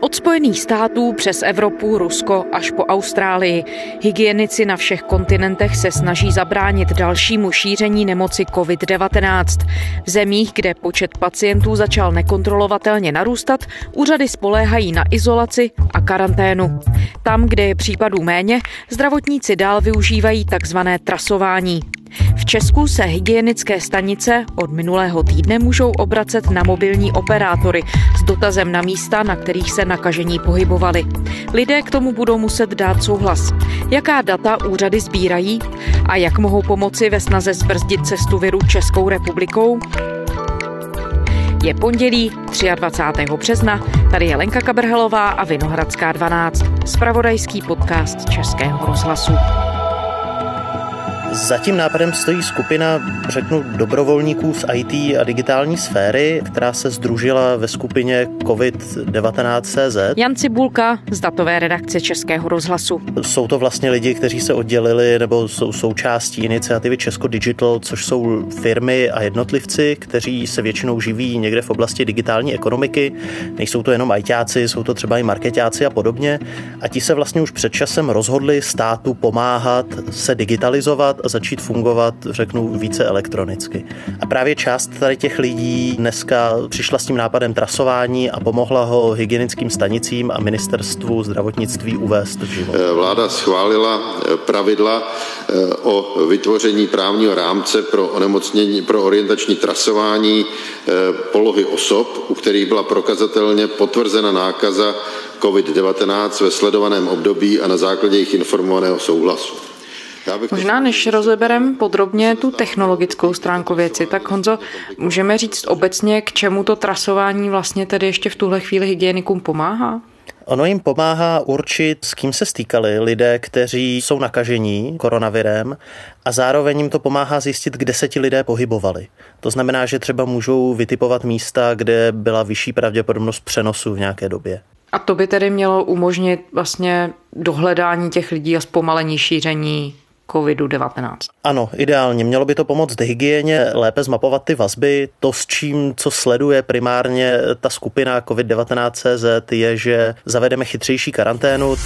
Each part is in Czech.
Od Spojených států přes Evropu, Rusko až po Austrálii. Hygienici na všech kontinentech se snaží zabránit dalšímu šíření nemoci COVID-19. V zemích, kde počet pacientů začal nekontrolovatelně narůstat, úřady spoléhají na izolaci a karanténu. Tam, kde je případů méně, zdravotníci dál využívají takzvané trasování. V Česku se hygienické stanice od minulého týdne můžou obracet na mobilní operátory s dotazem na místa, na kterých se nakažení pohybovali. Lidé k tomu budou muset dát souhlas. Jaká data úřady sbírají a jak mohou pomoci ve snaze zbrzdit cestu viru Českou republikou? Je pondělí 23. března, tady je Lenka Kabrhelová a Vinohradská 12, spravodajský podcast Českého rozhlasu. Za tím nápadem stojí skupina, řeknu, dobrovolníků z IT a digitální sféry, která se združila ve skupině COVID-19 CZ. Jan Cibulka z datové redakce Českého rozhlasu. Jsou to vlastně lidi, kteří se oddělili nebo jsou součástí iniciativy Česko Digital, což jsou firmy a jednotlivci, kteří se většinou živí někde v oblasti digitální ekonomiky. Nejsou to jenom ITáci, jsou to třeba i marketáci a podobně. A ti se vlastně už před časem rozhodli státu pomáhat se digitalizovat začít fungovat, řeknu, více elektronicky. A právě část tady těch lidí dneska přišla s tím nápadem trasování a pomohla ho hygienickým stanicím a ministerstvu zdravotnictví uvést v život. Eh, vláda schválila eh, pravidla eh, o vytvoření právního rámce pro onemocnění, pro orientační trasování polohy osob, u kterých byla prokazatelně potvrzena nákaza COVID-19 ve sledovaném období a na základě jejich informovaného souhlasu. Možná než rozeberem podrobně tu technologickou stránku věci, tak Honzo, můžeme říct obecně, k čemu to trasování vlastně tedy ještě v tuhle chvíli hygienikům pomáhá? Ono jim pomáhá určit, s kým se stýkali lidé, kteří jsou nakažení koronavirem a zároveň jim to pomáhá zjistit, kde se ti lidé pohybovali. To znamená, že třeba můžou vytipovat místa, kde byla vyšší pravděpodobnost přenosu v nějaké době. A to by tedy mělo umožnit vlastně dohledání těch lidí a zpomalení šíření COVID-19. Ano, ideálně. Mělo by to pomoct hygieně, lépe zmapovat ty vazby. To, s čím, co sleduje primárně ta skupina COVID-19 CZ, je, že zavedeme chytřejší karanténu.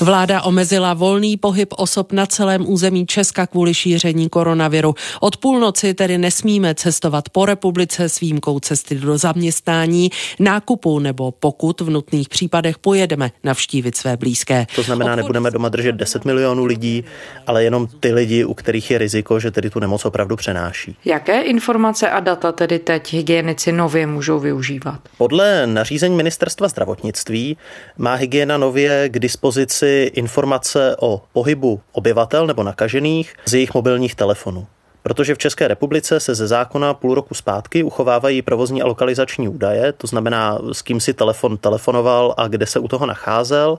Vláda omezila volný pohyb osob na celém území Česka kvůli šíření koronaviru. Od půlnoci tedy nesmíme cestovat po republice s výjimkou cesty do zaměstnání, nákupu nebo pokud v nutných případech pojedeme navštívit své blízké. To znamená, nebudeme doma držet 10 milionů lidí, ale jenom ty lidi, u kterých je riziko, že tedy tu nemoc opravdu přenáší. Jaké informace a data tedy teď hygienici nově můžou využívat? Podle nařízení ministerstva zdravotnictví má hygiena nově k dispozici informace o pohybu obyvatel nebo nakažených z jejich mobilních telefonů protože v České republice se ze zákona půl roku zpátky uchovávají provozní a lokalizační údaje, to znamená, s kým si telefon telefonoval a kde se u toho nacházel,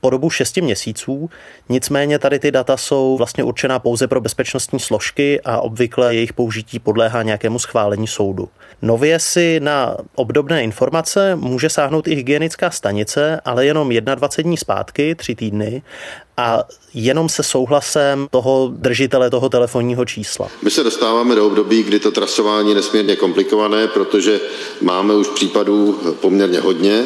po dobu 6 měsíců. Nicméně tady ty data jsou vlastně určená pouze pro bezpečnostní složky a obvykle jejich použití podléhá nějakému schválení soudu. Nově si na obdobné informace může sáhnout i hygienická stanice, ale jenom 21 dní zpátky, tři týdny, a jenom se souhlasem toho držitele toho telefonního čísla. My se dostáváme do období, kdy to trasování je nesmírně komplikované, protože máme už případů poměrně hodně.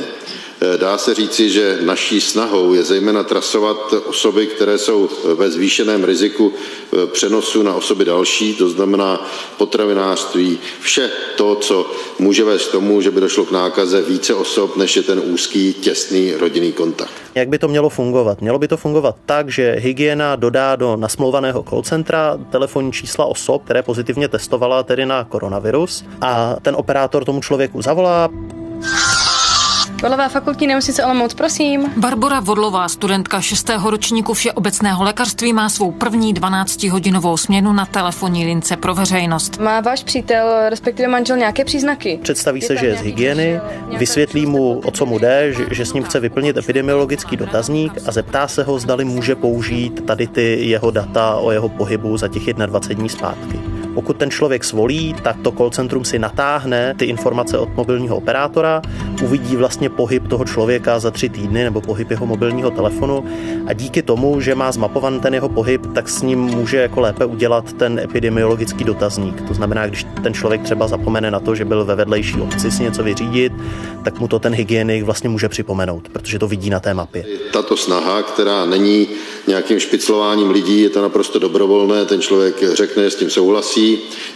Eh, dá se říci, že naší snahou je zejména trasovat osoby, které jsou ve zvýšeném riziku eh, přenosu na osoby další, to znamená potravinářství, vše to, co může vést k tomu, že by došlo k nákaze více osob, než je ten úzký, těsný rodinný kontakt. Jak by to mělo fungovat? Mělo by to fungovat tak, že hygiena dodá do nasmlouvaného call centra telefonní čísla osob, které pozitivně testovala tedy na koronavirus a ten operátor tomu člověku zavolá. Vodlová fakultní nemocnice Olomouc, prosím. Barbara Vodlová, studentka 6. ročníku všeobecného lékařství, má svou první 12-hodinovou směnu na telefonní lince pro veřejnost. Má váš přítel, respektive manžel, nějaké příznaky? Představí se, že je z hygieny, vysvětlí mu, o co mu jde, že, že s ním chce vyplnit epidemiologický dotazník a zeptá se ho, zdali může použít tady ty jeho data o jeho pohybu za těch 21 dní zpátky. Pokud ten člověk svolí, tak to call centrum si natáhne ty informace od mobilního operátora, uvidí vlastně pohyb toho člověka za tři týdny nebo pohyb jeho mobilního telefonu a díky tomu, že má zmapovaný ten jeho pohyb, tak s ním může jako lépe udělat ten epidemiologický dotazník. To znamená, když ten člověk třeba zapomene na to, že byl ve vedlejší obci si něco vyřídit, tak mu to ten hygienik vlastně může připomenout, protože to vidí na té mapě. Tato snaha, která není nějakým špiclováním lidí, je to naprosto dobrovolné, ten člověk řekne, s tím souhlasí.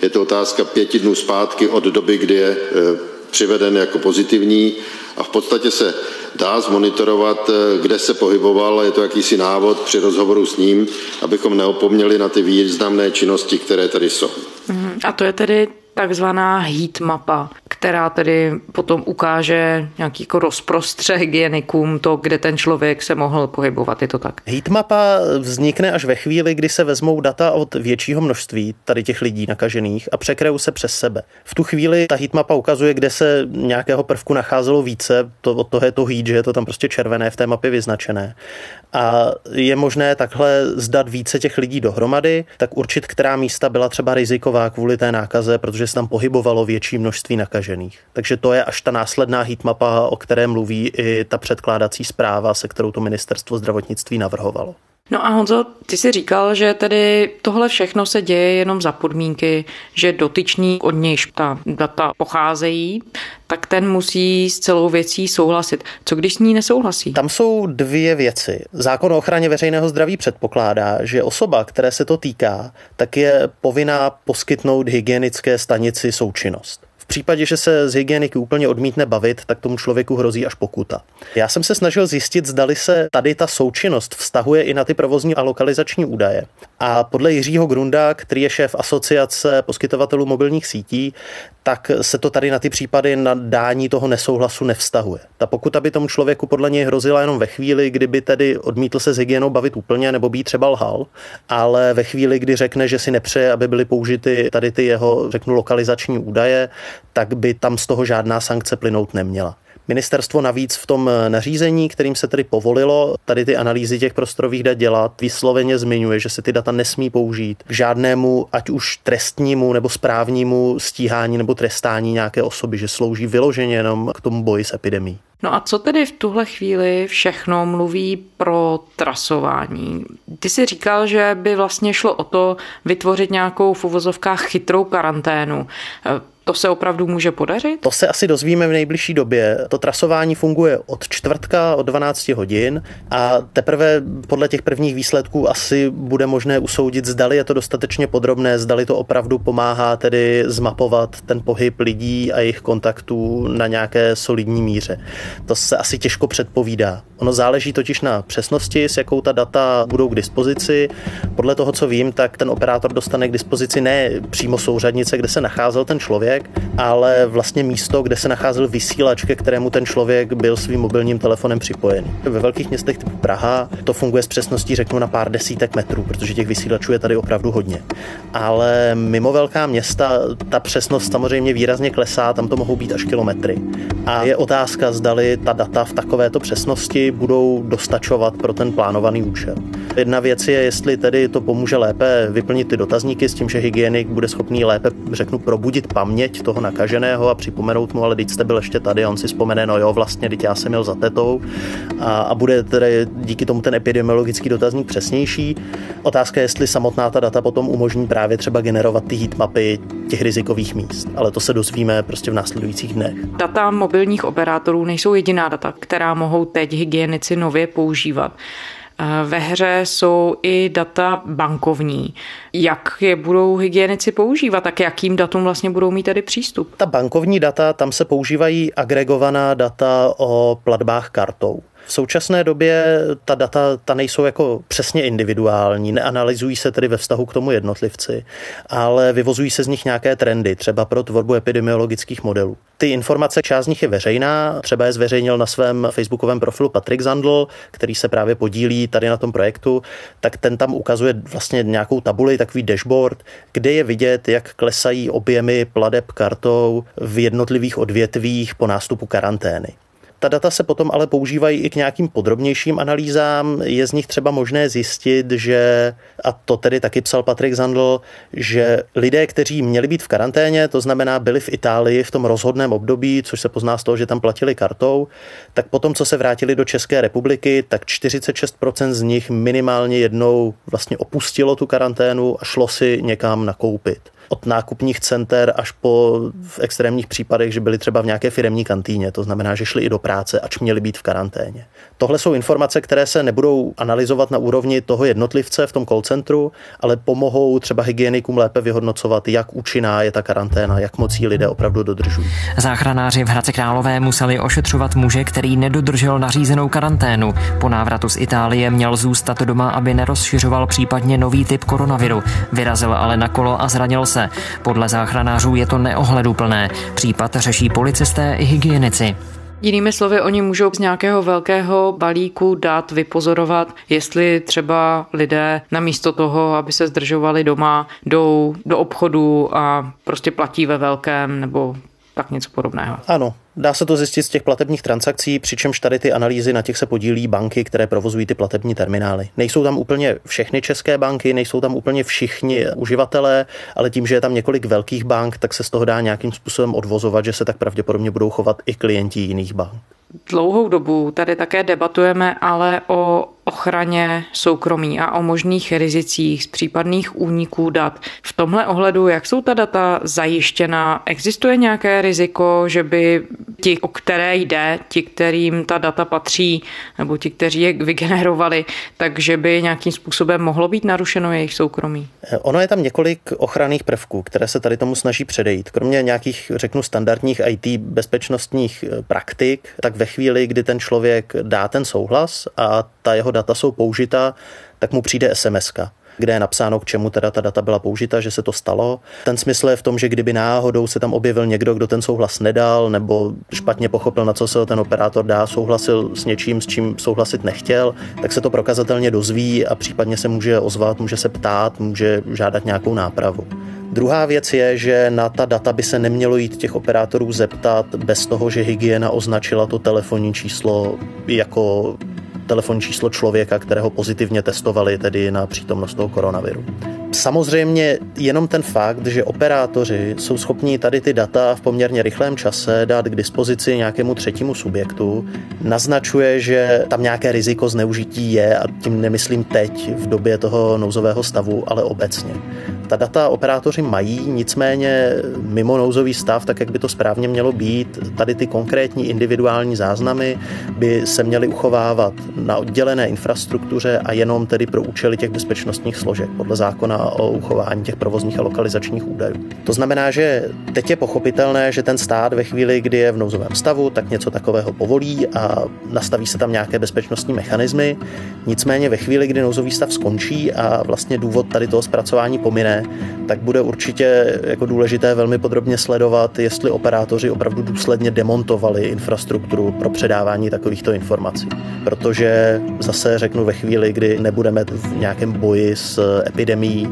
Je to otázka pěti dnů zpátky od doby, kdy je eh, přiveden jako pozitivní a v podstatě se dá zmonitorovat, eh, kde se pohyboval, je to jakýsi návod při rozhovoru s ním, abychom neopomněli na ty významné činnosti, které tady jsou. Mhm. A to je tedy takzvaná heat mapa, která tedy potom ukáže nějaký jako rozprostře hygienikům to, kde ten člověk se mohl pohybovat. Je to tak? Heatmapa vznikne až ve chvíli, kdy se vezmou data od většího množství tady těch lidí nakažených a překrajou se přes sebe. V tu chvíli ta heatmapa ukazuje, kde se nějakého prvku nacházelo více, to, od toho je to heat, že je to tam prostě červené v té mapě vyznačené. A je možné takhle zdat více těch lidí dohromady, tak určit, která místa byla třeba riziková kvůli té nákaze, protože se tam pohybovalo větší množství nakažených. Takže to je až ta následná heatmapa, o které mluví i ta předkládací zpráva, se kterou to ministerstvo zdravotnictví navrhovalo. No a Honzo, ty jsi říkal, že tedy tohle všechno se děje jenom za podmínky, že dotyčný, od nějž ta data pocházejí, tak ten musí s celou věcí souhlasit. Co když s ní nesouhlasí? Tam jsou dvě věci. Zákon o ochraně veřejného zdraví předpokládá, že osoba, které se to týká, tak je povinná poskytnout hygienické stanici součinnost. V případě, že se z hygieniky úplně odmítne bavit, tak tomu člověku hrozí až pokuta. Já jsem se snažil zjistit, zdali se tady ta součinnost vztahuje i na ty provozní a lokalizační údaje. A podle Jiřího Grunda, který je šéf asociace poskytovatelů mobilních sítí, tak se to tady na ty případy na dání toho nesouhlasu nevztahuje. Ta pokuta by tomu člověku podle něj hrozila jenom ve chvíli, kdyby tedy odmítl se s hygienou bavit úplně nebo by třeba lhal, ale ve chvíli, kdy řekne, že si nepřeje, aby byly použity tady ty jeho, řeknu, lokalizační údaje, tak by tam z toho žádná sankce plynout neměla. Ministerstvo navíc v tom nařízení, kterým se tedy povolilo tady ty analýzy těch prostorových dat dělat, vysloveně zmiňuje, že se ty data nesmí použít k žádnému, ať už trestnímu nebo správnímu stíhání nebo trestání nějaké osoby, že slouží vyloženě jenom k tomu boji s epidemí. No a co tedy v tuhle chvíli všechno mluví pro trasování? Ty si říkal, že by vlastně šlo o to vytvořit nějakou v uvozovkách chytrou karanténu. To se opravdu může podařit? To se asi dozvíme v nejbližší době. To trasování funguje od čtvrtka od 12 hodin a teprve podle těch prvních výsledků asi bude možné usoudit, zdali je to dostatečně podrobné, zdali to opravdu pomáhá tedy zmapovat ten pohyb lidí a jejich kontaktů na nějaké solidní míře. To se asi těžko předpovídá. Ono záleží totiž na přesnosti, s jakou ta data budou k dispozici. Podle toho, co vím, tak ten operátor dostane k dispozici ne přímo souřadnice, kde se nacházel ten člověk, ale vlastně místo, kde se nacházel vysílač, ke kterému ten člověk byl svým mobilním telefonem připojen. Ve velkých městech typu Praha to funguje s přesností řeknu na pár desítek metrů, protože těch vysílačů je tady opravdu hodně. Ale mimo velká města ta přesnost samozřejmě výrazně klesá, tam to mohou být až kilometry. A je otázka, zdali ta data v takovéto přesnosti budou dostačovat pro ten plánovaný účel. Jedna věc je, jestli tedy to pomůže lépe vyplnit ty dotazníky s tím, že hygienik bude schopný lépe, řeknu, probudit paměť toho nakaženého a připomenout mu, ale teď jste byl ještě tady, on si vzpomene, no jo, vlastně, teď já jsem měl za tetou a, a bude tedy díky tomu ten epidemiologický dotazník přesnější. Otázka je, jestli samotná ta data potom umožní právě třeba generovat ty heatmapy těch rizikových míst, ale to se dozvíme prostě v následujících dnech. Data mobilních operátorů nejsou jediná data, která mohou teď hygienici nově používat. Ve hře jsou i data bankovní. Jak je budou hygienici používat, tak jakým datům vlastně budou mít tady přístup? Ta bankovní data, tam se používají agregovaná data o platbách kartou. V současné době ta data ta nejsou jako přesně individuální, neanalyzují se tedy ve vztahu k tomu jednotlivci, ale vyvozují se z nich nějaké trendy, třeba pro tvorbu epidemiologických modelů. Ty informace, část z nich je veřejná, třeba je zveřejnil na svém facebookovém profilu Patrik Zandl, který se právě podílí tady na tom projektu, tak ten tam ukazuje vlastně nějakou tabuli, takový dashboard, kde je vidět, jak klesají objemy pladeb kartou v jednotlivých odvětvích po nástupu karantény. Ta data se potom ale používají i k nějakým podrobnějším analýzám. Je z nich třeba možné zjistit, že, a to tedy taky psal Patrik Zandl, že lidé, kteří měli být v karanténě, to znamená byli v Itálii v tom rozhodném období, což se pozná z toho, že tam platili kartou, tak potom, co se vrátili do České republiky, tak 46% z nich minimálně jednou vlastně opustilo tu karanténu a šlo si někam nakoupit. Od nákupních center až po v extrémních případech, že byli třeba v nějaké firemní kantýně. To znamená, že šli i do práce, ač měli být v karanténě. Tohle jsou informace, které se nebudou analyzovat na úrovni toho jednotlivce v tom call centru, ale pomohou třeba hygienikům lépe vyhodnocovat, jak účinná je ta karanténa, jak moc lidé opravdu dodržují. Záchranáři v Hradci Králové museli ošetřovat muže, který nedodržel nařízenou karanténu. Po návratu z Itálie měl zůstat doma, aby nerozšiřoval případně nový typ koronaviru. Vyrazil ale na kolo a zranil se. Podle záchranářů je to neohleduplné. Případ řeší policisté i hygienici. Jinými slovy, oni můžou z nějakého velkého balíku dát vypozorovat, jestli třeba lidé namísto toho, aby se zdržovali doma, jdou do obchodu a prostě platí ve velkém nebo tak něco podobného. Ano, Dá se to zjistit z těch platebních transakcí, přičemž tady ty analýzy na těch se podílí banky, které provozují ty platební terminály. Nejsou tam úplně všechny české banky, nejsou tam úplně všichni uživatelé, ale tím, že je tam několik velkých bank, tak se z toho dá nějakým způsobem odvozovat, že se tak pravděpodobně budou chovat i klienti jiných bank. Dlouhou dobu tady také debatujeme ale o ochraně soukromí a o možných rizicích z případných úniků dat. V tomhle ohledu, jak jsou ta data zajištěna, existuje nějaké riziko, že by ti, o které jde, ti, kterým ta data patří, nebo ti, kteří je vygenerovali, takže by nějakým způsobem mohlo být narušeno jejich soukromí? Ono je tam několik ochranných prvků, které se tady tomu snaží předejít. Kromě nějakých, řeknu, standardních IT bezpečnostních praktik, tak ve chvíli, kdy ten člověk dá ten souhlas a ta jeho data jsou použita, tak mu přijde SMS kde je napsáno, k čemu teda ta data byla použita, že se to stalo. Ten smysl je v tom, že kdyby náhodou se tam objevil někdo, kdo ten souhlas nedal, nebo špatně pochopil, na co se ten operátor dá, souhlasil s něčím, s čím souhlasit nechtěl, tak se to prokazatelně dozví a případně se může ozvat, může se ptát, může žádat nějakou nápravu. Druhá věc je, že na ta data by se nemělo jít těch operátorů zeptat bez toho, že hygiena označila to telefonní číslo jako telefonní číslo člověka, kterého pozitivně testovali tedy na přítomnost toho koronaviru. Samozřejmě jenom ten fakt, že operátoři jsou schopni tady ty data v poměrně rychlém čase dát k dispozici nějakému třetímu subjektu, naznačuje, že tam nějaké riziko zneužití je a tím nemyslím teď v době toho nouzového stavu, ale obecně. Ta data operátoři mají, nicméně mimo nouzový stav, tak jak by to správně mělo být, tady ty konkrétní individuální záznamy by se měly uchovávat na oddělené infrastruktuře a jenom tedy pro účely těch bezpečnostních složek podle zákona o uchování těch provozních a lokalizačních údajů. To znamená, že teď je pochopitelné, že ten stát ve chvíli, kdy je v nouzovém stavu, tak něco takového povolí a nastaví se tam nějaké bezpečnostní mechanismy. Nicméně ve chvíli, kdy nouzový stav skončí a vlastně důvod tady toho zpracování pomine, tak bude určitě jako důležité velmi podrobně sledovat, jestli operátoři opravdu důsledně demontovali infrastrukturu pro předávání takovýchto informací. Protože zase řeknu ve chvíli, kdy nebudeme v nějakém boji s epidemí,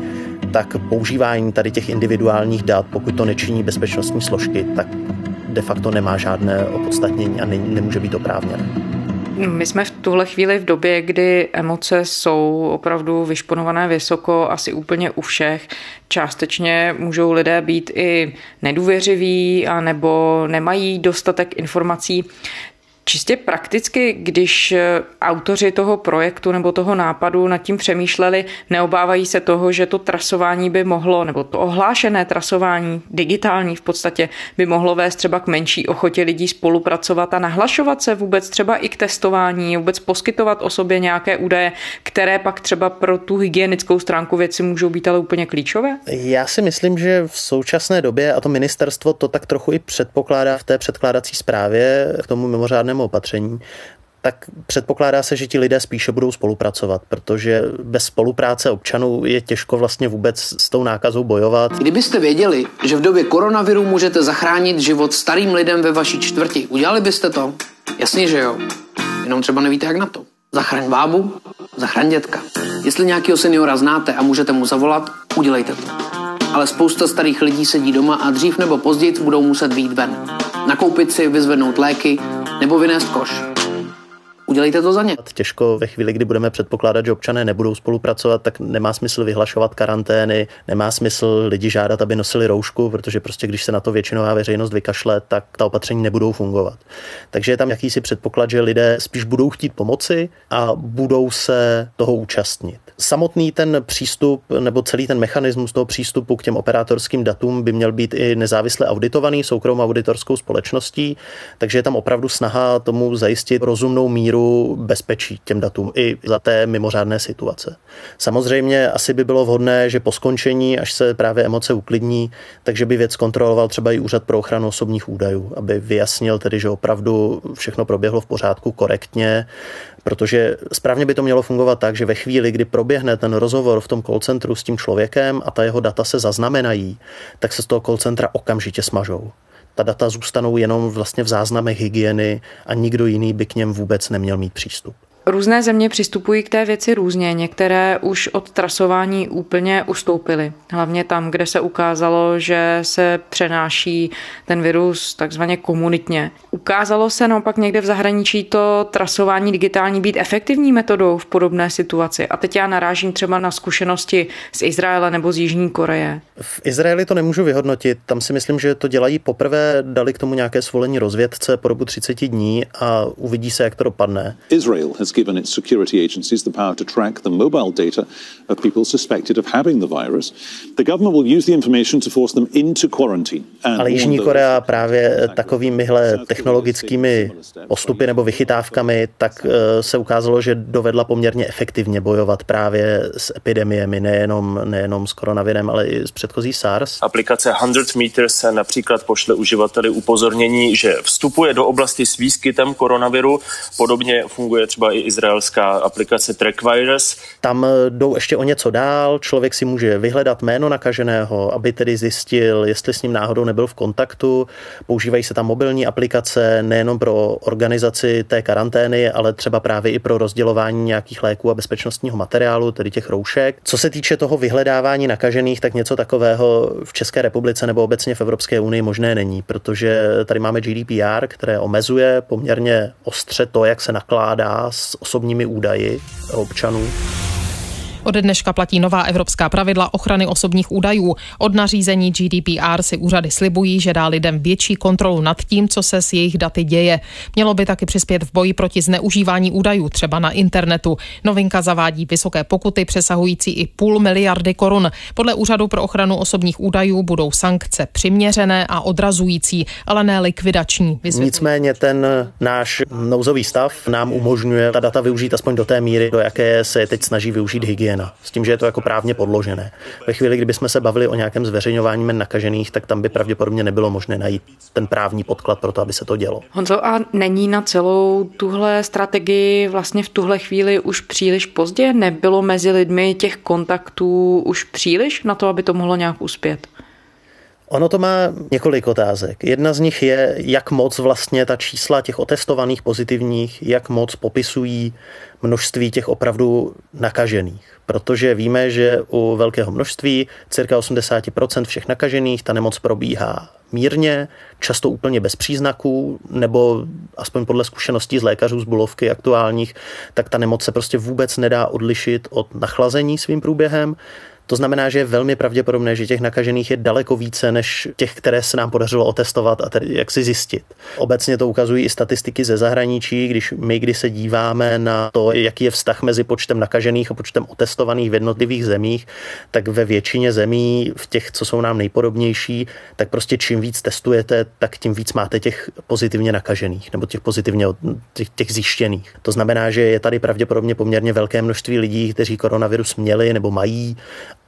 tak používání tady těch individuálních dat, pokud to nečiní bezpečnostní složky, tak de facto nemá žádné opodstatnění a ne, nemůže být oprávněné. My jsme v tuhle chvíli v době, kdy emoce jsou opravdu vyšponované vysoko, asi úplně u všech. Částečně můžou lidé být i nedůvěřiví a nebo nemají dostatek informací. Čistě prakticky, když eh, autoři toho projektu nebo toho nápadu nad tím přemýšleli, neobávají se toho, že to trasování by mohlo, nebo to ohlášené trasování, digitální v podstatě, by mohlo vést třeba k menší ochotě lidí spolupracovat a nahlašovat se vůbec třeba i k testování, vůbec poskytovat o sobě nějaké údaje, které pak třeba pro tu hygienickou stránku věci můžou být ale úplně klíčové? Já si myslím, že v současné době, a to ministerstvo to tak trochu i předpokládá v té předkládací zprávě k tomu mimořádnému mimořádnému opatření, tak předpokládá se, že ti lidé spíše budou spolupracovat, protože bez spolupráce občanů je těžko vlastně vůbec s tou nákazou bojovat. Kdybyste věděli, že v době koronaviru můžete zachránit život starým lidem ve vaší čtvrti, udělali byste to? Jasně, že jo. Jenom třeba nevíte, jak na to. Zachraň bábu, zachraň dětka. Jestli nějakého seniora znáte a můžete mu zavolat, udělejte to. Ale spousta starých lidí sedí doma a dřív nebo později budou muset výjít ven. Nakoupit si, vyzvednout léky nebo vynést koš. Udělejte to za ně. Těžko ve chvíli, kdy budeme předpokládat, že občané nebudou spolupracovat, tak nemá smysl vyhlašovat karantény, nemá smysl lidi žádat, aby nosili roušku, protože prostě když se na to většinová veřejnost vykašle, tak ta opatření nebudou fungovat. Takže je tam jakýsi předpoklad, že lidé spíš budou chtít pomoci a budou se toho účastnit. Samotný ten přístup nebo celý ten mechanismus toho přístupu k těm operátorským datům by měl být i nezávisle auditovaný soukromou auditorskou společností, takže je tam opravdu snaha tomu zajistit rozumnou míru bezpečí těm datům i za té mimořádné situace. Samozřejmě asi by bylo vhodné, že po skončení, až se právě emoce uklidní, takže by věc kontroloval třeba i Úřad pro ochranu osobních údajů, aby vyjasnil tedy, že opravdu všechno proběhlo v pořádku korektně, protože správně by to mělo fungovat tak, že ve chvíli, kdy proběhne ten rozhovor v tom call centru s tím člověkem a ta jeho data se zaznamenají, tak se z toho call centra okamžitě smažou ta data zůstanou jenom vlastně v záznamech hygieny a nikdo jiný by k něm vůbec neměl mít přístup. Různé země přistupují k té věci různě. Některé už od trasování úplně ustoupily. Hlavně tam, kde se ukázalo, že se přenáší ten virus takzvaně komunitně. Ukázalo se naopak někde v zahraničí to trasování digitální být efektivní metodou v podobné situaci. A teď já narážím třeba na zkušenosti z Izraele nebo z Jižní Koreje. V Izraeli to nemůžu vyhodnotit. Tam si myslím, že to dělají poprvé, dali k tomu nějaké svolení rozvědce po dobu 30 dní a uvidí se, jak to dopadne. Israel has given its security agencies the power to track the mobile data of people suspected of having the virus. The government will use the information to force them into quarantine. Ale Jižní Korea právě takovýmihle technologickými postupy nebo vychytávkami, tak eh, se ukázalo, že dovedla poměrně efektivně bojovat právě s epidemiemi, nejenom, nejenom s koronavirem, ale i s předchozí SARS. Aplikace 100 Meters se například pošle uživateli upozornění, že vstupuje do oblasti s výskytem koronaviru. Podobně funguje třeba i izraelská aplikace TrackVirus. Tam eh, jdou ještě o něco dál, člověk si může vyhledat jméno nakaženého, aby tedy zjistil, jestli s ním náhodou nebyl v kontaktu. Používají se tam mobilní aplikace nejenom pro organizaci té karantény, ale třeba právě i pro rozdělování nějakých léků a bezpečnostního materiálu, tedy těch roušek. Co se týče toho vyhledávání nakažených, tak něco takového v České republice nebo obecně v Evropské unii možné není, protože tady máme GDPR, které omezuje poměrně ostře to, jak se nakládá s osobními údaji občanů. Ode dneška platí nová evropská pravidla ochrany osobních údajů. Od nařízení GDPR si úřady slibují, že dá lidem větší kontrolu nad tím, co se s jejich daty děje. Mělo by taky přispět v boji proti zneužívání údajů, třeba na internetu. Novinka zavádí vysoké pokuty přesahující i půl miliardy korun. Podle Úřadu pro ochranu osobních údajů budou sankce přiměřené a odrazující, ale ne likvidační. Vysvětluji. Nicméně ten náš nouzový stav nám umožňuje ta data využít aspoň do té míry, do jaké se teď snaží využít hygiena hygiena, s tím, že je to jako právně podložené. Ve chvíli, kdyby jsme se bavili o nějakém zveřejňování men nakažených, tak tam by pravděpodobně nebylo možné najít ten právní podklad pro to, aby se to dělo. Honzo, a není na celou tuhle strategii vlastně v tuhle chvíli už příliš pozdě? Nebylo mezi lidmi těch kontaktů už příliš na to, aby to mohlo nějak uspět? Ono to má několik otázek. Jedna z nich je, jak moc vlastně ta čísla těch otestovaných pozitivních, jak moc popisují množství těch opravdu nakažených. Protože víme, že u velkého množství, cirka 80% všech nakažených, ta nemoc probíhá mírně, často úplně bez příznaků, nebo aspoň podle zkušeností z lékařů z Bulovky aktuálních, tak ta nemoc se prostě vůbec nedá odlišit od nachlazení svým průběhem. To znamená, že je velmi pravděpodobné, že těch nakažených je daleko více než těch, které se nám podařilo otestovat a tedy jak si zjistit. Obecně to ukazují i statistiky ze zahraničí, když my, když se díváme na to, jaký je vztah mezi počtem nakažených a počtem otestovaných v jednotlivých zemích, tak ve většině zemí, v těch, co jsou nám nejpodobnější, tak prostě čím víc testujete, tak tím víc máte těch pozitivně nakažených nebo těch pozitivně těch, těch zjištěných. To znamená, že je tady pravděpodobně poměrně velké množství lidí, kteří koronavirus měli nebo mají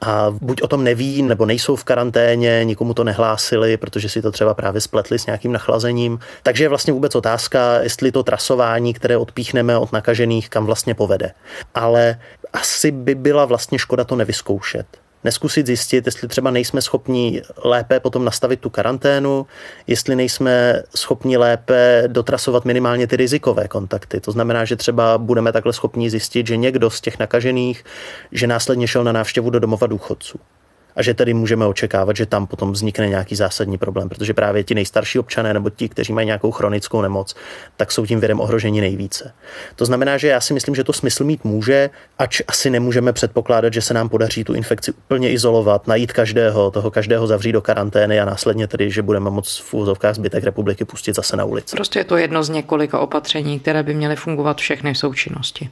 a buď o tom neví, nebo nejsou v karanténě, nikomu to nehlásili, protože si to třeba právě spletli s nějakým nachlazením. Takže je vlastně vůbec otázka, jestli to trasování, které odpíchneme od nakažených, kam vlastně povede. Ale asi by byla vlastně škoda to nevyzkoušet neskusit zjistit, jestli třeba nejsme schopni lépe potom nastavit tu karanténu, jestli nejsme schopni lépe dotrasovat minimálně ty rizikové kontakty. To znamená, že třeba budeme takhle schopni zjistit, že někdo z těch nakažených, že následně šel na návštěvu do domova důchodců a že tedy můžeme očekávat, že tam potom vznikne nějaký zásadní problém, protože právě ti nejstarší občané nebo ti, kteří mají nějakou chronickou nemoc, tak jsou tím virem ohroženi nejvíce. To znamená, že já si myslím, že to smysl mít může, ač asi nemůžeme předpokládat, že se nám podaří tu infekci úplně izolovat, najít každého, toho každého zavřít do karantény a následně tedy, že budeme moc v úzovkách zbytek republiky pustit zase na ulici. Prostě je to jedno z několika opatření, které by měly fungovat všechny v součinnosti.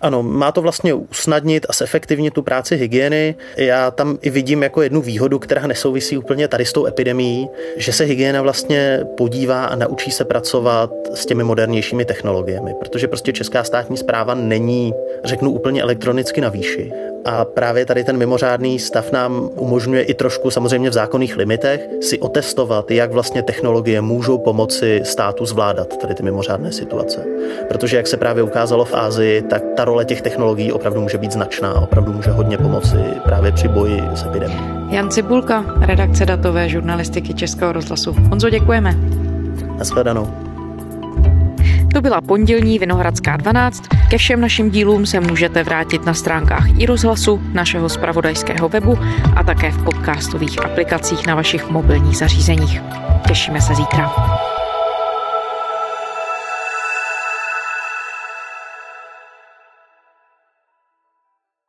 Ano, má to vlastně usnadnit a zefektivnit tu práci hygieny. Já tam i vidím jako jednu výhodu, která nesouvisí úplně tady s tou epidemí, že se hygiena vlastně podívá a naučí se pracovat s těmi modernějšími technologiemi, protože prostě česká státní zpráva není, řeknu úplně elektronicky na výši. A právě tady ten mimořádný stav nám umožňuje i trošku samozřejmě v zákonných limitech si otestovat, jak vlastně technologie můžou pomoci státu zvládat tady ty mimořádné situace. Protože jak se právě ukázalo v Ázii, tak ta role těch technologií opravdu může být značná a opravdu může hodně pomoci právě při boji s epidemí. Jan Cibulka, redakce datové žurnalistiky Českého rozhlasu. Honzo, děkujeme. Naschledanou. To byla pondělní Vinohradská 12. Ke všem našim dílům se můžete vrátit na stránkách i rozhlasu, našeho spravodajského webu a také v podcastových aplikacích na vašich mobilních zařízeních. Těšíme se zítra.